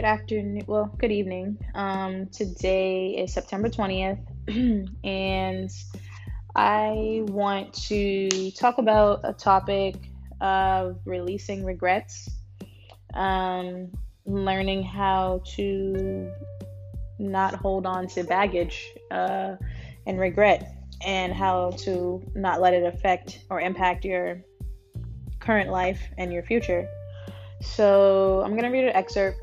Good afternoon, well, good evening. Um, today is September 20th, and I want to talk about a topic of releasing regrets, um, learning how to not hold on to baggage uh, and regret, and how to not let it affect or impact your current life and your future. So, I'm going to read an excerpt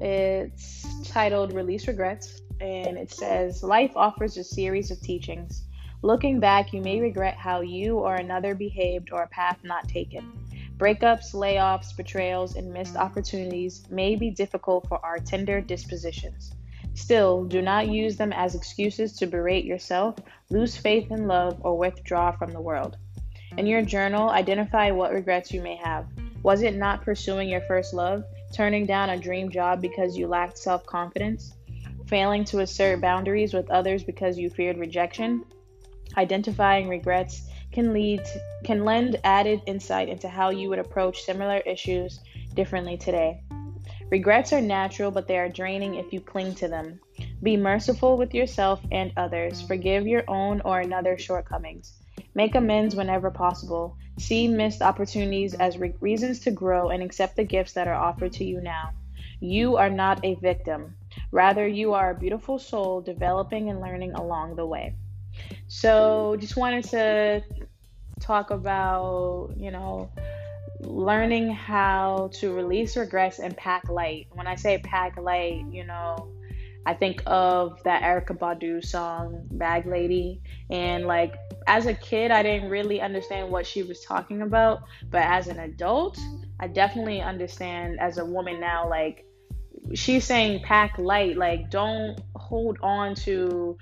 it's titled Release Regrets, and it says Life offers a series of teachings. Looking back, you may regret how you or another behaved or a path not taken. Breakups, layoffs, betrayals, and missed opportunities may be difficult for our tender dispositions. Still, do not use them as excuses to berate yourself, lose faith in love, or withdraw from the world. In your journal, identify what regrets you may have. Was it not pursuing your first love? Turning down a dream job because you lacked self confidence, failing to assert boundaries with others because you feared rejection. Identifying regrets can lead can lend added insight into how you would approach similar issues differently today. Regrets are natural, but they are draining if you cling to them. Be merciful with yourself and others. Forgive your own or another's shortcomings. Make amends whenever possible. See missed opportunities as re- reasons to grow and accept the gifts that are offered to you now. You are not a victim. Rather, you are a beautiful soul developing and learning along the way. So, just wanted to talk about, you know, learning how to release regrets and pack light. When I say pack light, you know, I think of that Erykah Badu song, Bag Lady. And like as a kid, I didn't really understand what she was talking about. But as an adult, I definitely understand as a woman now, like she's saying pack light, like don't hold on to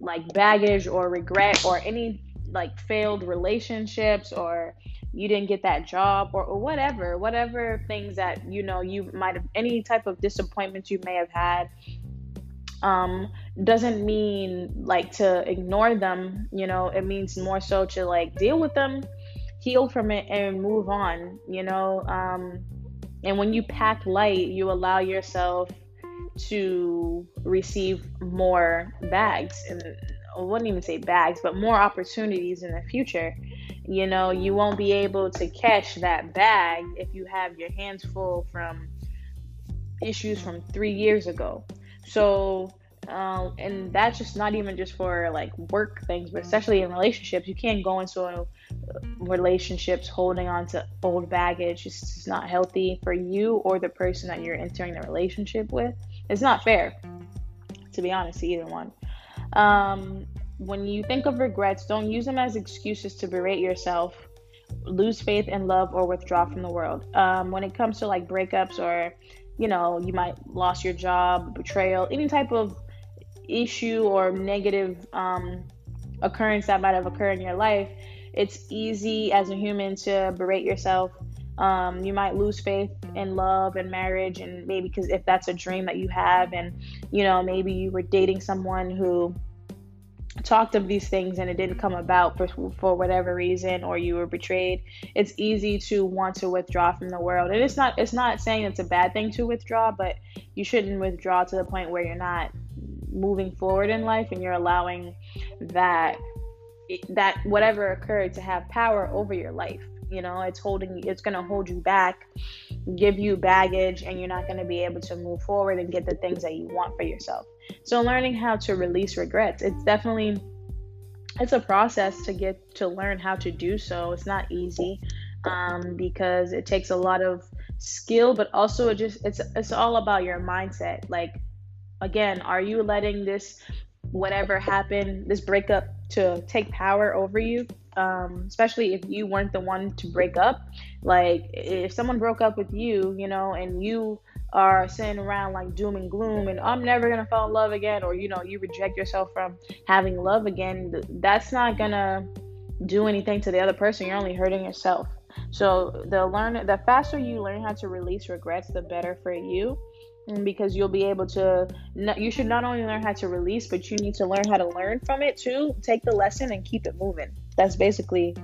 like baggage or regret or any like failed relationships or you didn't get that job or, or whatever whatever things that you know you might have any type of disappointments you may have had um, doesn't mean like to ignore them. You know, it means more so to like deal with them, heal from it, and move on. You know, um, and when you pack light, you allow yourself to receive more bags and I wouldn't even say bags, but more opportunities in the future. You know, you won't be able to catch that bag if you have your hands full from issues from three years ago. So, um, and that's just not even just for like work things, but especially in relationships. You can't go into a, relationships holding on to old baggage. It's just not healthy for you or the person that you're entering the relationship with. It's not fair, to be honest, to either one. Um, when you think of regrets, don't use them as excuses to berate yourself, lose faith in love, or withdraw from the world. Um, when it comes to like breakups or you know, you might lost your job, betrayal, any type of issue or negative um, occurrence that might have occurred in your life, it's easy as a human to berate yourself. Um, you might lose faith in love and marriage, and maybe because if that's a dream that you have, and you know, maybe you were dating someone who talked of these things and it didn't come about for, for whatever reason or you were betrayed it's easy to want to withdraw from the world. And it's not it's not saying it's a bad thing to withdraw but you shouldn't withdraw to the point where you're not moving forward in life and you're allowing that that whatever occurred to have power over your life. You know it's holding it's going to hold you back give you baggage and you're not going to be able to move forward and get the things that you want for yourself so learning how to release regrets. It's definitely it's a process to get to learn how to do so. It's not easy um, because it takes a lot of skill but also it just it's it's all about your mindset. Like again are you letting this whatever happened this breakup to take power over you? Um, especially if you weren't the one to break up. Like if someone broke up with you you know and you are sitting around like doom and gloom and I'm never gonna fall in love again, or you know, you reject yourself from having love again, that's not gonna do anything to the other person. You're only hurting yourself. So the learn the faster you learn how to release regrets, the better for you. and Because you'll be able to, you should not only learn how to release, but you need to learn how to learn from it too. Take the lesson and keep it moving. That's basically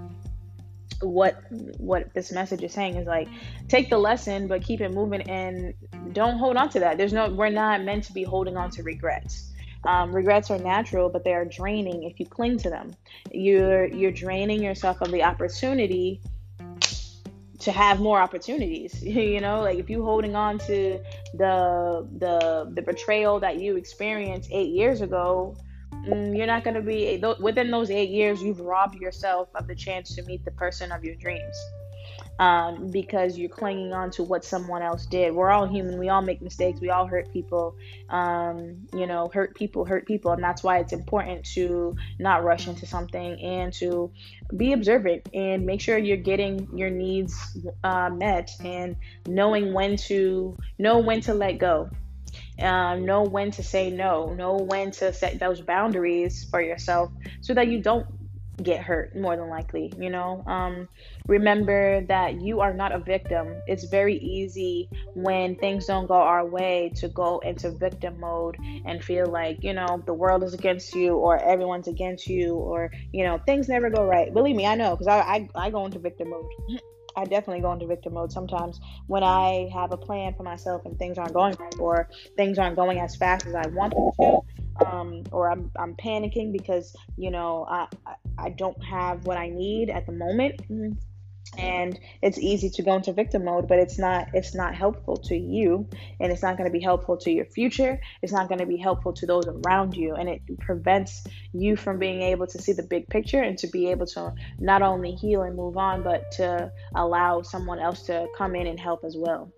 what what this message is saying is like take the lesson but keep it moving and don't hold on to that. There's no we're not meant to be holding on to regrets. Um, regrets are natural but they are draining if you cling to them. You're you're draining yourself of the opportunity to have more opportunities you know like if you holding on to the the the betrayal that you experienced eight years ago you're not going to be within those eight years you've robbed yourself of the chance to meet the person of your dreams. Um, because you're clinging on to what someone else did. We're all human. We all make mistakes. We all hurt people. Um, you know hurt people hurt people. And that's why it's important to not rush into something and to be observant and make sure you're getting your needs uh, met and knowing when to know when to let go um, know when to say no, know when to set those boundaries for yourself so that you don't get hurt more than likely you know? Um, remember that you are not a victim. It's very easy when things don't go our way to go into victim mode and feel like you know the world is against you or everyone's against you or you know things never go right. Believe me i know because I, I i go into victim mode I definitely go into victim mode sometimes when I have a plan for myself and things aren't going right or things aren't going as fast as I want them to. Um, or I'm, I'm panicking because you know I, I don't have what I need at the moment. And it's easy to go into victim mode but it's not it's not helpful to you. And it's not going to be helpful to your future. It's not going to be helpful to those around you. And it prevents you from being able to see the big picture and to be able to not only heal and move on but to allow someone else to come in and help as well.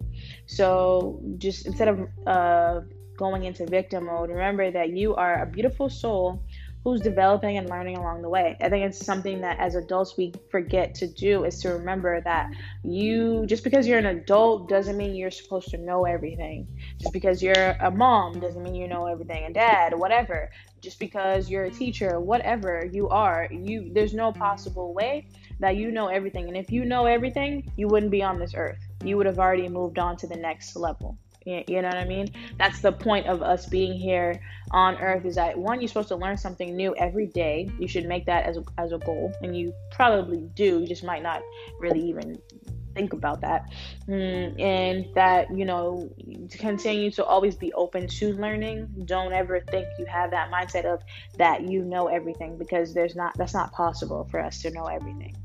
So just instead of uh, going into victim mode remember that you are a beautiful soul who's developing and learning along the way. I think it's something that as adults we forget to do is to remember that you just because you're an adult doesn't mean you're supposed to know everything. Just because you're a mom doesn't mean you know everything, a dad, whatever. Just because you're a teacher, whatever you are, you there's no possible way that you know everything. And if you know everything, you wouldn't be on this earth. You would have already moved on to the next level. You know what I mean? That's the point of us being here on earth is that one, you're supposed to learn something new every day. You should make that as a, as a goal, and you probably do. You just might not really even think about that. Mm, and that, you know, to continue to always be open to learning. Don't ever think you have that mindset of that you know everything because there's not, that's not possible for us to know everything.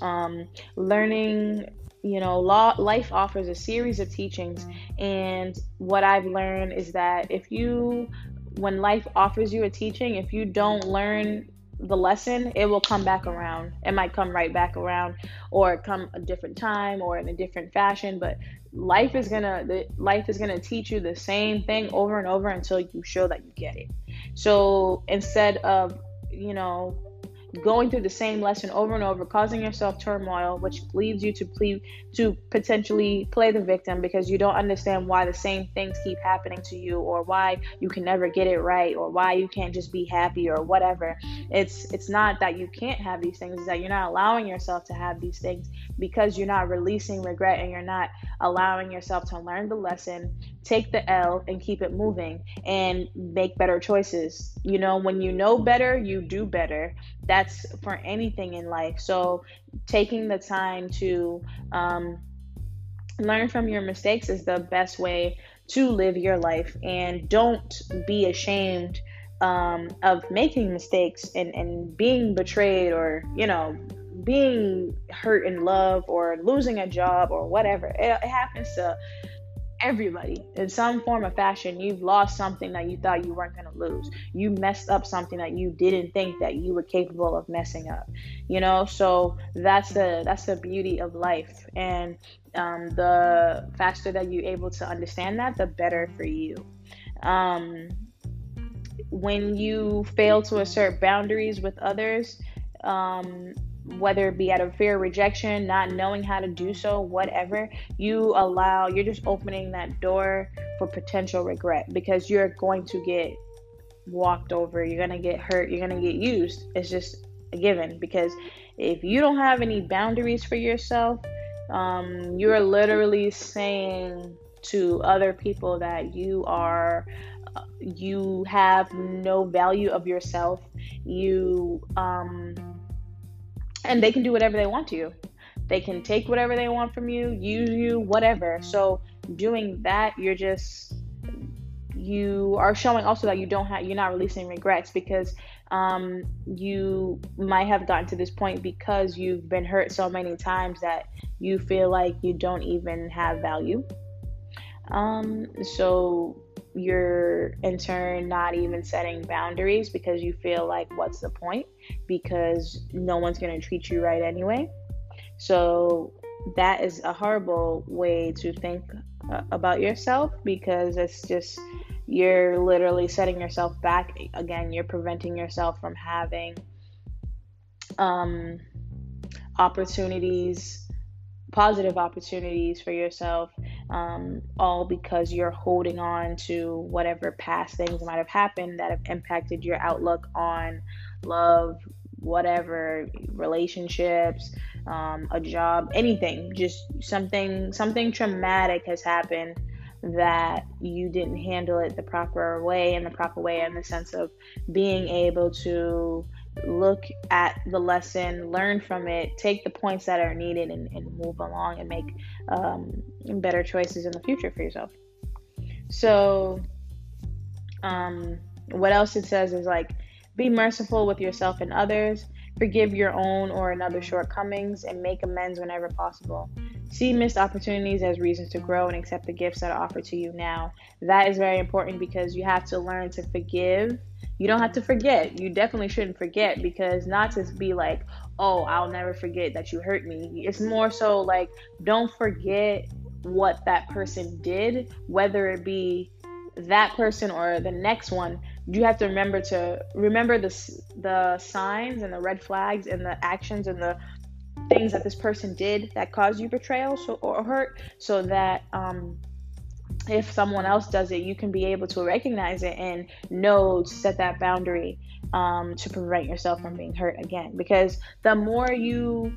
Um, learning you know law life offers a series of teachings. And what i've learned is that if you when life offers you a teaching if you don't learn the lesson it will come back around. It might come right back around or come a different time or in a different fashion but life is gonna life is gonna teach you the same thing over and over until you show that you get it. So instead of you know going through the same lesson over and over, causing yourself turmoil, which leads you to plead to potentially play the victim because you don't understand why the same things keep happening to you, or why you can never get it right, or why you can't just be happy, or whatever. It's it's not that you can't have these things; it's that you're not allowing yourself to have these things because you're not releasing regret and you're not allowing yourself to learn the lesson, take the L, and keep it moving and make better choices. You know, when you know better, you do better. That's for anything in life. So, taking the time to um, learn from your mistakes is the best way to live your life. And don't be ashamed um, of making mistakes and, and being betrayed or, you know, being hurt in love or losing a job or whatever. It, it happens to everybody. In some form of fashion you've lost something that you thought you weren't going to lose. You messed up something that you didn't think that you were capable of messing up you know? So that's the that's the beauty of life. And um, the faster that you're able to understand that the better for you. Um, when you fail to assert boundaries with others um, whether it be out of fear of rejection, not knowing how to do so, whatever, you allow, you're just opening that door for potential regret because you're going to get walked over, you're going to get hurt, you're going to get used. It's just a given because if you don't have any boundaries for yourself, um, you're literally saying to other people that you are you have no value of yourself you um and they can do whatever they want to you. They can take whatever they want from you use you whatever. So doing that you're just you are showing also that you don't have you're not releasing regrets because um, you might have gotten to this point because you've been hurt so many times that you feel like you don't even have value. Um, so you're in turn not even setting boundaries because you feel like what's the point? Because no one's going to treat you right anyway. So that is a horrible way to think uh, about yourself because it's just you're literally setting yourself back. Again you're preventing yourself from having um opportunities positive opportunities for yourself um, all because you're holding on to whatever past things might have happened that have impacted your outlook on love whatever relationships um, a job anything. Just something something traumatic has happened that you didn't handle it the proper way in the proper way in the sense of being able to look at the lesson, learn from it, take the points that are needed, and, and move along and make um, better choices in the future for yourself. So, um, what else it says is like, be merciful with yourself and others, forgive your own or another shortcomings, and make amends whenever possible. See missed opportunities as reasons to grow and accept the gifts that are offered to you now. That is very important because you have to learn to forgive you don't have to forget. You definitely shouldn't forget because not to be like, oh, I'll never forget that you hurt me. It's more so like, don't forget what that person did, whether it be that person or the next one. You have to remember to remember the the signs and the red flags and the actions and the things that this person did that caused you betrayal so or hurt, so that um, if someone else does it, you can be able to recognize it and know to set that boundary um, to prevent yourself from being hurt again. Because the more you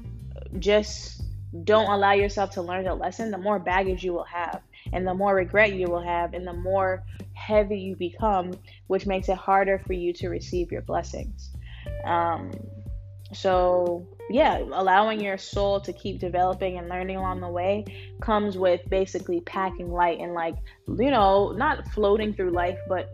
just don't allow yourself to learn the lesson, the more baggage you will have, and the more regret you will have, and the more heavy you become, which makes it harder for you to receive your blessings. Um, so yeah, allowing your soul to keep developing and learning along the way comes with basically packing light and like, you know, not floating through life, but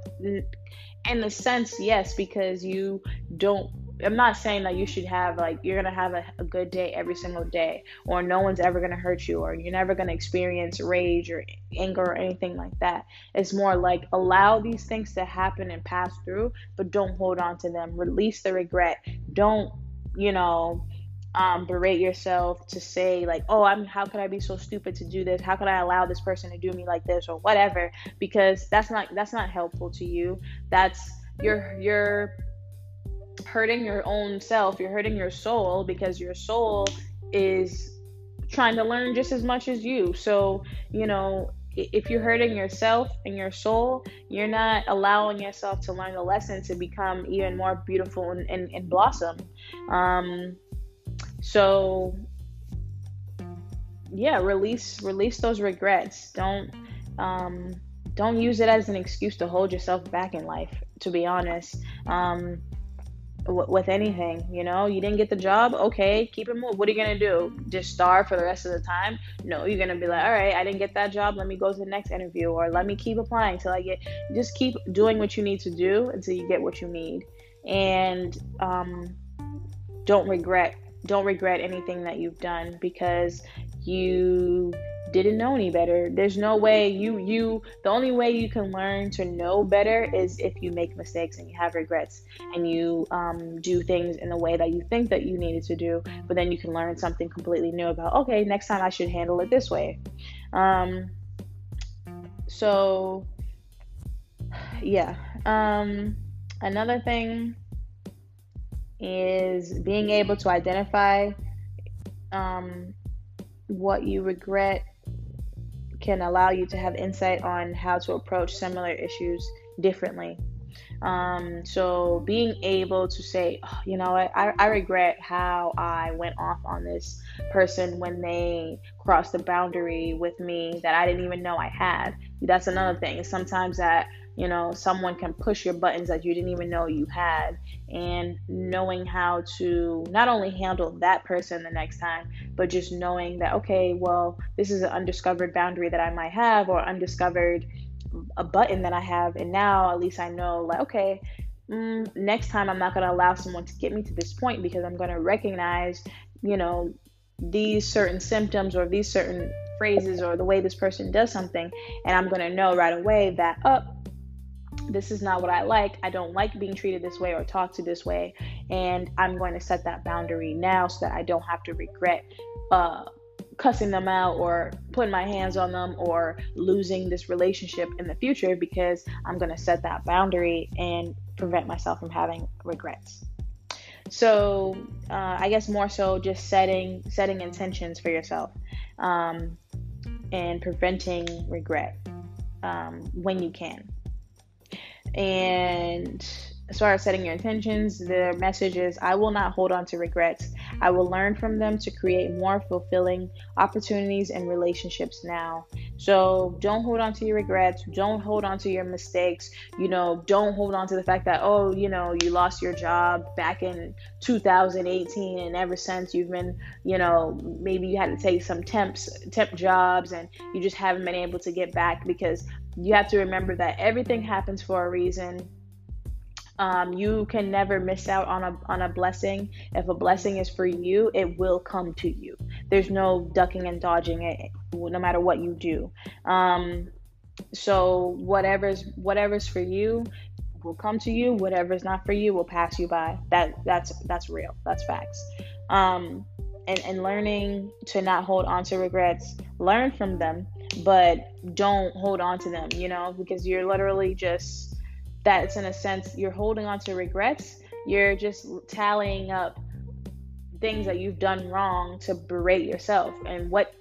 in the sense, yes, because you don't. I'm not saying that you should have like you're gonna have a, a good day every single day, or no one's ever gonna hurt you, or you're never gonna experience rage or anger or anything like that. It's more like allow these things to happen and pass through, but don't hold on to them. Release the regret. Don't you know um, berate yourself to say like, oh, I'm how could I be so stupid to do this? How could I allow this person to do me like this or whatever? Because that's not that's not helpful to you. That's you're you're hurting your own self. You're hurting your soul because your soul is trying to learn just as much as you. So you know if you're hurting yourself and your soul, you're not allowing yourself to learn the lesson to become even more beautiful and, and, and blossom. Um, so yeah, release release those regrets. Don't um, don't use it as an excuse to hold yourself back in life. To be honest, um, with anything, you know, you didn't get the job. Okay, keep it moving. What are you gonna do? Just starve for the rest of the time? No, you're gonna be like, all right, I didn't get that job. Let me go to the next interview, or let me keep applying till I get. Just keep doing what you need to do until you get what you need, and um, don't regret don't regret anything that you've done because you didn't know any better. There's no way you you the only way you can learn to know better is if you make mistakes and you have regrets and you um, do things in the way that you think that you needed to do, but then you can learn something completely new about. Okay, next time I should handle it this way. Um, so yeah. Um, another thing is being able to identify um, what you regret can allow you to have insight on how to approach similar issues differently. Um, so being able to say, oh, you know what, I, I regret how I went off on this person when they crossed the boundary with me that I didn't even know I had. That's another thing. Sometimes that you know someone can push your buttons that you didn't even know you had. And knowing how to not only handle that person the next time but just knowing that okay well this is an undiscovered boundary that i might have or undiscovered a button that i have. And now at least i know like okay mm, next time i'm not going to allow someone to get me to this point because i'm going to recognize you know these certain symptoms or these certain phrases or the way this person does something. And i'm going to know right away that up oh, this is not what I like. I don't like being treated this way or talked to this way. And I'm going to set that boundary now so that I don't have to regret uh, cussing them out or putting my hands on them or losing this relationship in the future because I'm going to set that boundary and prevent myself from having regrets. So uh, I guess more so just setting setting intentions for yourself um, and preventing regret um, when you can. And as far as setting your intentions, the message is I will not hold on to regrets. I will learn from them to create more fulfilling opportunities and relationships now. So don't hold on to your regrets. Don't hold on to your mistakes. You know, don't hold on to the fact that, oh, you know, you lost your job back in 2018 and ever since you've been, you know, maybe you had to take some temps, temp jobs and you just haven't been able to get back because you have to remember that everything happens for a reason. Um, you can never miss out on a on a blessing. If a blessing is for you, it will come to you. There's no ducking and dodging it, no matter what you do. Um, so whatever's whatever's for you will come to you. Whatever's not for you will pass you by. That that's that's real. That's facts. Um, and and learning to not hold on to regrets, learn from them but don't hold on to them, you know, because you're literally just that's in a sense you're holding on to regrets. You're just tallying up things that you've done wrong to berate yourself and what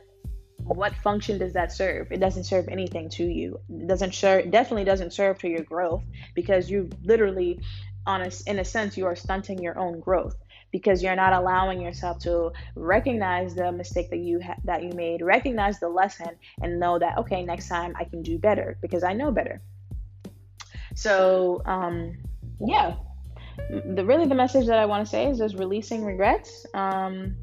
what function does that serve? It doesn't serve anything to you. It doesn't serve definitely doesn't serve to your growth because you literally on a, in a sense you are stunting your own growth because you're not allowing yourself to recognize the mistake that you ha- that you made, recognize the lesson, and know that okay, next time I can do better because I know better. So um, yeah, the really the message that I want to say is just releasing regrets. Um,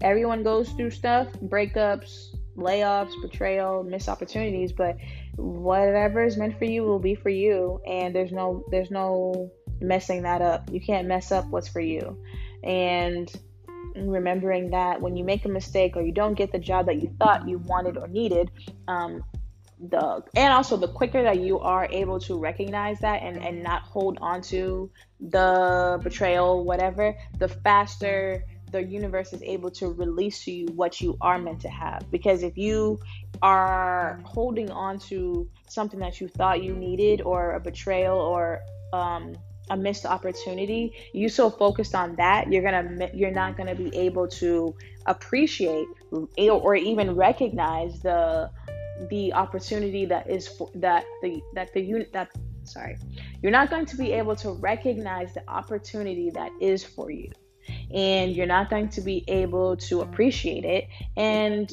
everyone goes through stuff, breakups, layoffs, betrayal, missed opportunities, but whatever is meant for you will be for you, and there's no there's no messing that up. You can't mess up what's for you. And remembering that when you make a mistake or you don't get the job that you thought you wanted or needed, um, the and also the quicker that you are able to recognize that and and not hold on to the betrayal whatever the faster the universe is able to release to you what you are meant to have because if you are holding on to something that you thought you needed or a betrayal or um, a missed opportunity. You so focused on that you're gonna you're not gonna be able to appreciate or even recognize the the opportunity that is for, that the that the unit that sorry. You're not going to be able to recognize the opportunity that is for you. And you're not going to be able to appreciate it. And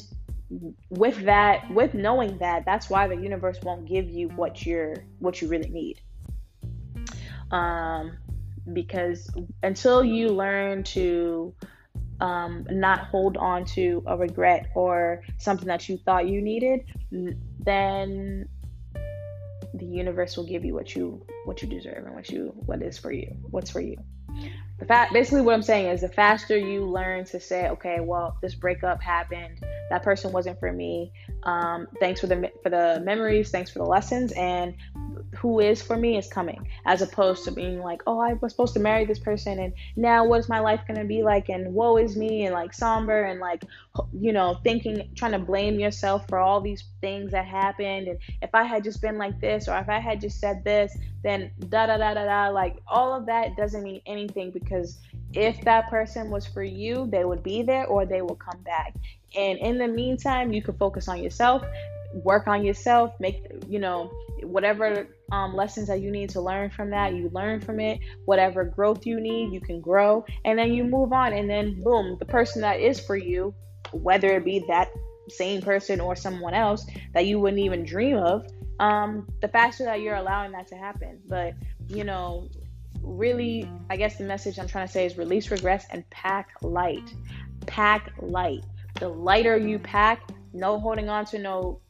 with that with knowing that that's why the universe won't give you what you're what you really need um, because until you learn to um, not hold on to a regret or something that you thought you needed, then the universe will give you what you what you deserve and what you what is for you, what's for you. The fact, basically, what I'm saying is, the faster you learn to say, okay, well, this breakup happened, that person wasn't for me. Um, thanks for the for the memories, thanks for the lessons, and who is for me is coming as opposed to being like oh i was supposed to marry this person and now what's my life to be like? And woe is me and like somber and like you know thinking trying to blame yourself for all these things that happened and if i had just been like this or if i had just said this then da da da da da like all of that doesn't mean anything because if that person was for you they would be there or they will come back. And in the meantime you can focus on yourself work on yourself make you know whatever um, lessons that you need to learn from that you learn from it. Whatever growth you need you can grow. And then you move on and then boom the person that is for you whether it be that same person or someone else that you wouldn't even dream of um, the faster that you're allowing that to happen. But you know really i guess the message i'm trying to say is release regrets and pack light. Pack light. The lighter you pack no holding on to no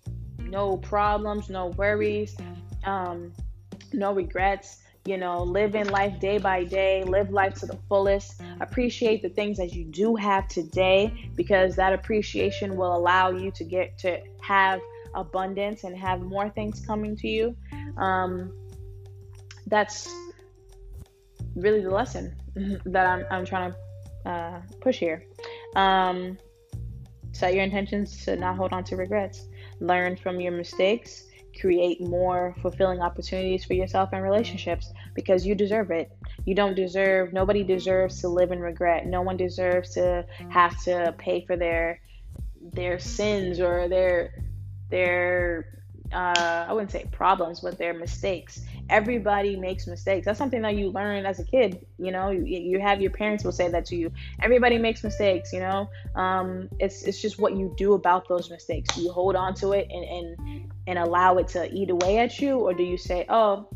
no problems, no worries, um, no regrets. You know, living life day by day, live life to the fullest. Appreciate the things that you do have today because that appreciation will allow you to get to have abundance and have more things coming to you. Um, that's really the lesson that I'm, I'm trying to uh, push here. Um, set your intentions to not hold on to regrets learn from your mistakes, create more fulfilling opportunities for yourself and relationships because you deserve it. You don't deserve, nobody deserves to live in regret. No one deserves to have to pay for their their sins or their their uh, I wouldn't say problems, but their mistakes. Everybody makes mistakes. That's something that you learn as a kid. You know, you, you have your parents will say that to you. Everybody makes mistakes. You know, um, it's it's just what you do about those mistakes. Do you hold on to it and and and allow it to eat away at you, or do you say, oh,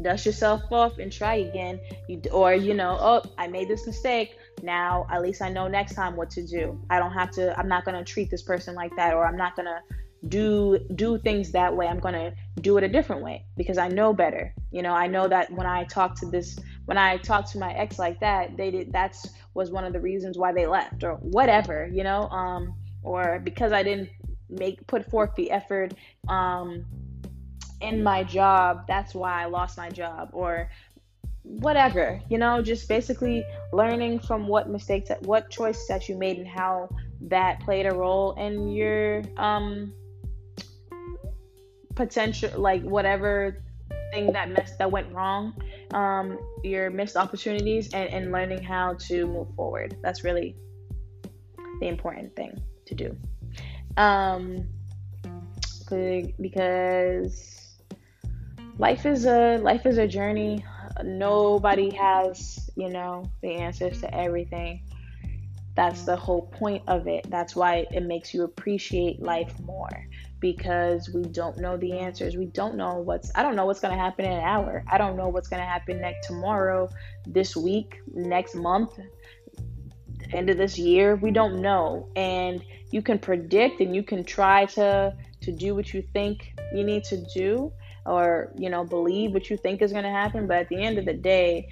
dust yourself off and try again? You or you know, oh, I made this mistake now at least i know next time what to do i don't have to i'm not going to treat this person like that or i'm not going to do do things that way i'm going to do it a different way because i know better. You know i know that when i talk to this when i talk to my ex like that they did that's was one of the reasons why they left or whatever you know um or because i didn't make put forth the effort um in my job that's why i lost my job or whatever you know just basically learning from what mistakes that what choices that you made and how that played a role in your um potential like whatever thing that that went wrong um your missed opportunities and, and learning how to move forward. That's really the important thing to do. Um because life is a life is a journey. Nobody has you know the answers to everything. That's the whole point of it. That's why it makes you appreciate life more because we don't know the answers. We don't know what's I don't know what's going to happen in an hour. I don't know what's going to happen next tomorrow, this week, next month, end of this year. We don't know. And you can predict and you can try to to do what you think you need to do or you know believe what you think is going to happen but at the end of the day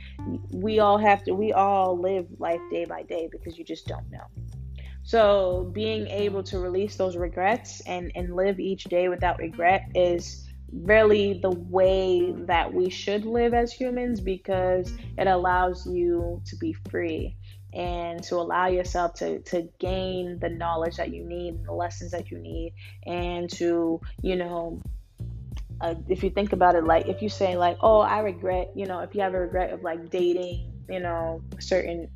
we all have to we all live life day by day because you just don't know so being able to release those regrets and, and live each day without regret is really the way that we should live as humans because it allows you to be free and to allow yourself to to gain the knowledge that you need the lessons that you need and to you know uh, if you think about it like if you say like oh i regret you know if you have a regret of like dating you know certain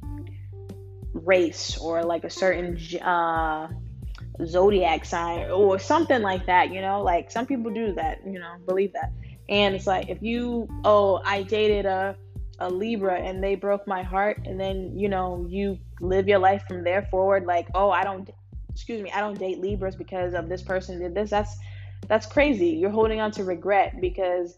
race or like a certain uh, zodiac sign or something like that, you know? Like some people do that, you know, believe that. And it's like if you, oh, I dated a, a Libra and they broke my heart, and then, you know, you live your life from there forward, like, oh, I don't, excuse me, I don't date Libras because of this person did this. That's, that's crazy. You're holding on to regret because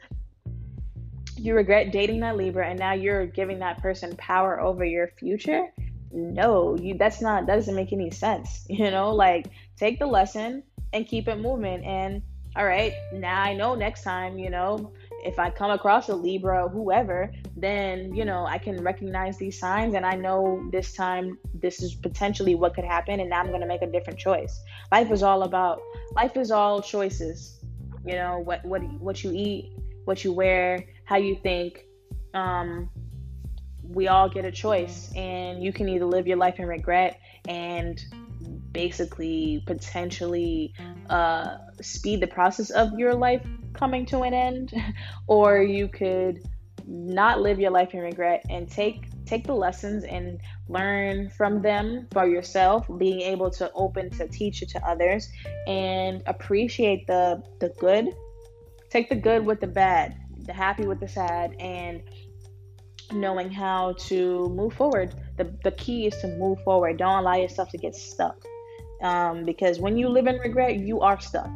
you regret dating that Libra and now you're giving that person power over your future no you that's not that doesn't make any sense you know like take the lesson and keep it moving and all right now i know next time you know if i come across a libra whoever then you know i can recognize these signs and i know this time this is potentially what could happen and now i'm going to make a different choice life is all about life is all choices you know what what what you eat what you wear, how you think. Um, we all get a choice, and you can either live your life in regret and basically potentially uh, speed the process of your life coming to an end, or you could not live your life in regret and take take the lessons and learn from them for yourself being able to open to teach it to others and appreciate the the good. Take the good with the bad the happy with the sad and knowing how to move forward the, the key is to move forward don't allow yourself to get stuck um, because when you live in regret you are stuck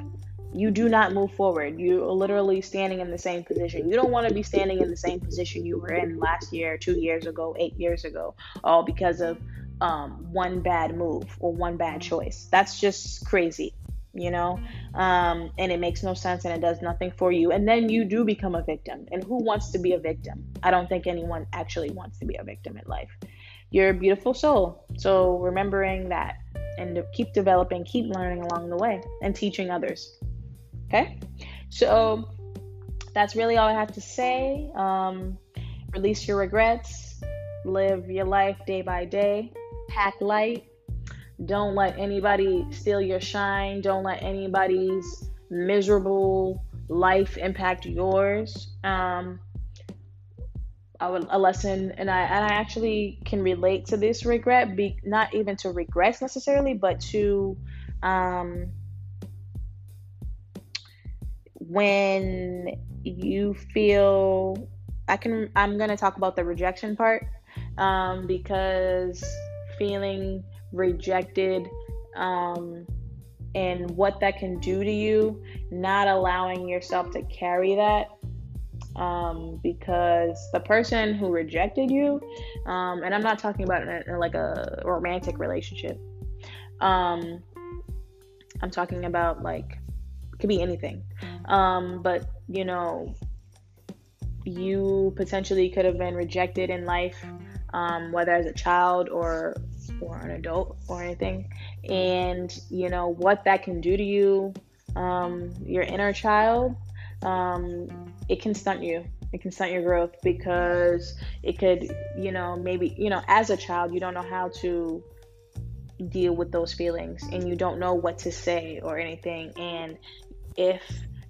you do not move forward. You're literally standing in the same position. You don't want to be standing in the same position you were in last year, two years ago, eight years ago, all because of um, one bad move or one bad choice. That's just crazy, you know? Um, and it makes no sense and it does nothing for you. And then you do become a victim. And who wants to be a victim? I don't think anyone actually wants to be a victim in life. You're a beautiful soul. So remembering that and keep developing, keep learning along the way and teaching others. Okay, so that's really all I have to say. Um, release your regrets, live your life day by day, pack light. Don't let anybody steal your shine. Don't let anybody's miserable life impact yours. Um, I would, a lesson, and I and I actually can relate to this regret, be not even to regrets necessarily, but to um, when you feel I can I'm to talk about the rejection part um, because feeling rejected um, and what that can do to you, not allowing yourself to carry that. Um, because the person who rejected you, um, and I'm not talking about in, in like a romantic relationship. Um, I'm talking about like could be anything. Um, but you know, you potentially could have been rejected in life, um, whether as a child or or an adult or anything, and you know what that can do to you, um, your inner child. Um, it can stunt you. It can stunt your growth because it could, you know, maybe you know, as a child, you don't know how to deal with those feelings and you don't know what to say or anything and if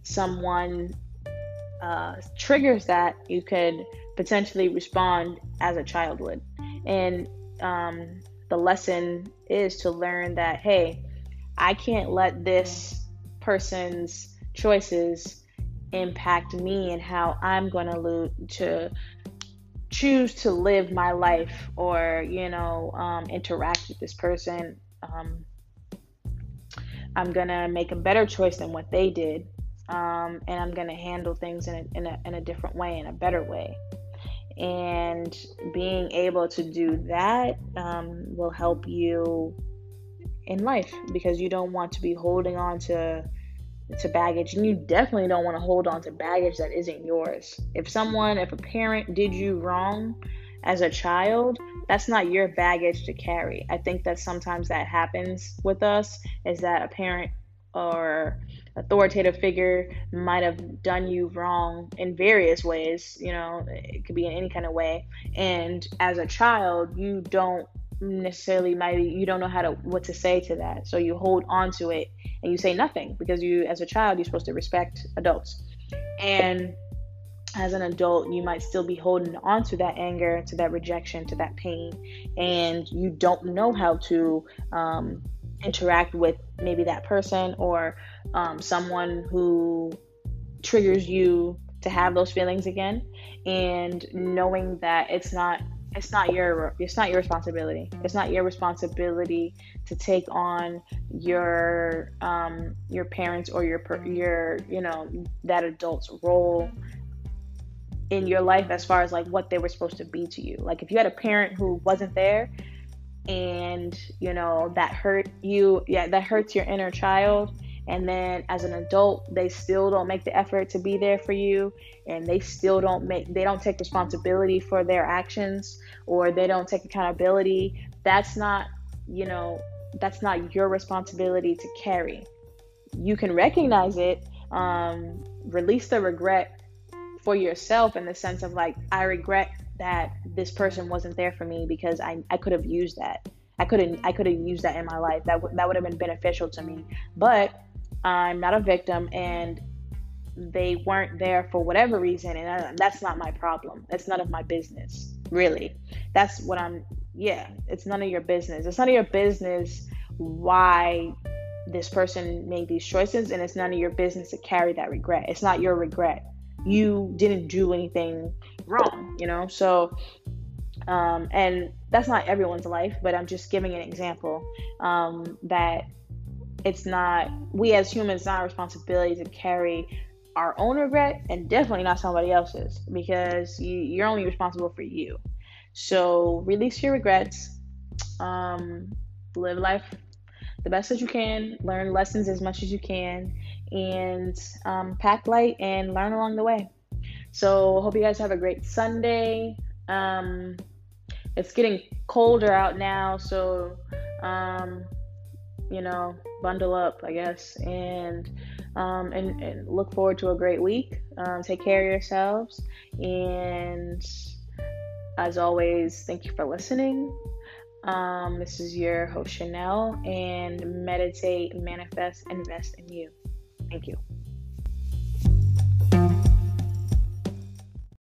someone uh, triggers that, you could potentially respond as a child would. And um, the lesson is to learn that, hey, I can't let this person's choices impact me and how I'm going to to choose to live my life or you know um, interact with this person um, I'm gonna make a better choice than what they did, um, and I'm gonna handle things in a, in a in a different way, in a better way. And being able to do that um, will help you in life because you don't want to be holding on to to baggage and you definitely don't want to hold on to baggage that isn't yours if someone if a parent did you wrong as a child, that's not your baggage to carry. I think that sometimes that happens with us is that a parent or authoritative figure might have done you wrong in various ways, you know, it could be in any kind of way. And as a child, you don't necessarily maybe you don't know how to what to say to that. So you hold on to it and you say nothing because you as a child you're supposed to respect adults. And as an adult, you might still be holding on to that anger, to that rejection, to that pain, and you don't know how to um, interact with maybe that person or um, someone who triggers you to have those feelings again, and knowing that it's not it's not your it's not your responsibility. It's not your responsibility to take on your um, your parents or your your you know that adult's role in your life as far as like what they were supposed to be to you. Like if you had a parent who wasn't there and you know that hurt you, yeah, that hurts your inner child and then as an adult they still don't make the effort to be there for you and they still don't make they don't take responsibility for their actions or they don't take accountability. That's not, you know, that's not your responsibility to carry. You can recognize it, um, release the regret for yourself in the sense of like, I regret that this person wasn't there for me because I, I could have used that. I couldn't I could have used that in my life. That w- that would have been beneficial to me. But I'm not a victim, and they weren't there for whatever reason, and I, that's not my problem. That's none of my business, really. That's what I'm. Yeah, it's none of your business. It's none of your business why this person made these choices, and it's none of your business to carry that regret. It's not your regret. You didn't do anything wrong, you know. So, um, and that's not everyone's life, but I'm just giving an example um, that it's not we as humans not our responsibility to carry our own regret and definitely not somebody else's because you, you're only responsible for you. So release your regrets, um, live life the best that you can, learn lessons as much as you can, and um, pack light and learn along the way. So hope you guys have a great Sunday. Um, it's getting colder out now, so um, you know, bundle up, I guess, and um, and, and look forward to a great week. Um, take care of yourselves, and as always, thank you for listening. Um, this is your host Chanel, and meditate, manifest, invest in you. Thank you.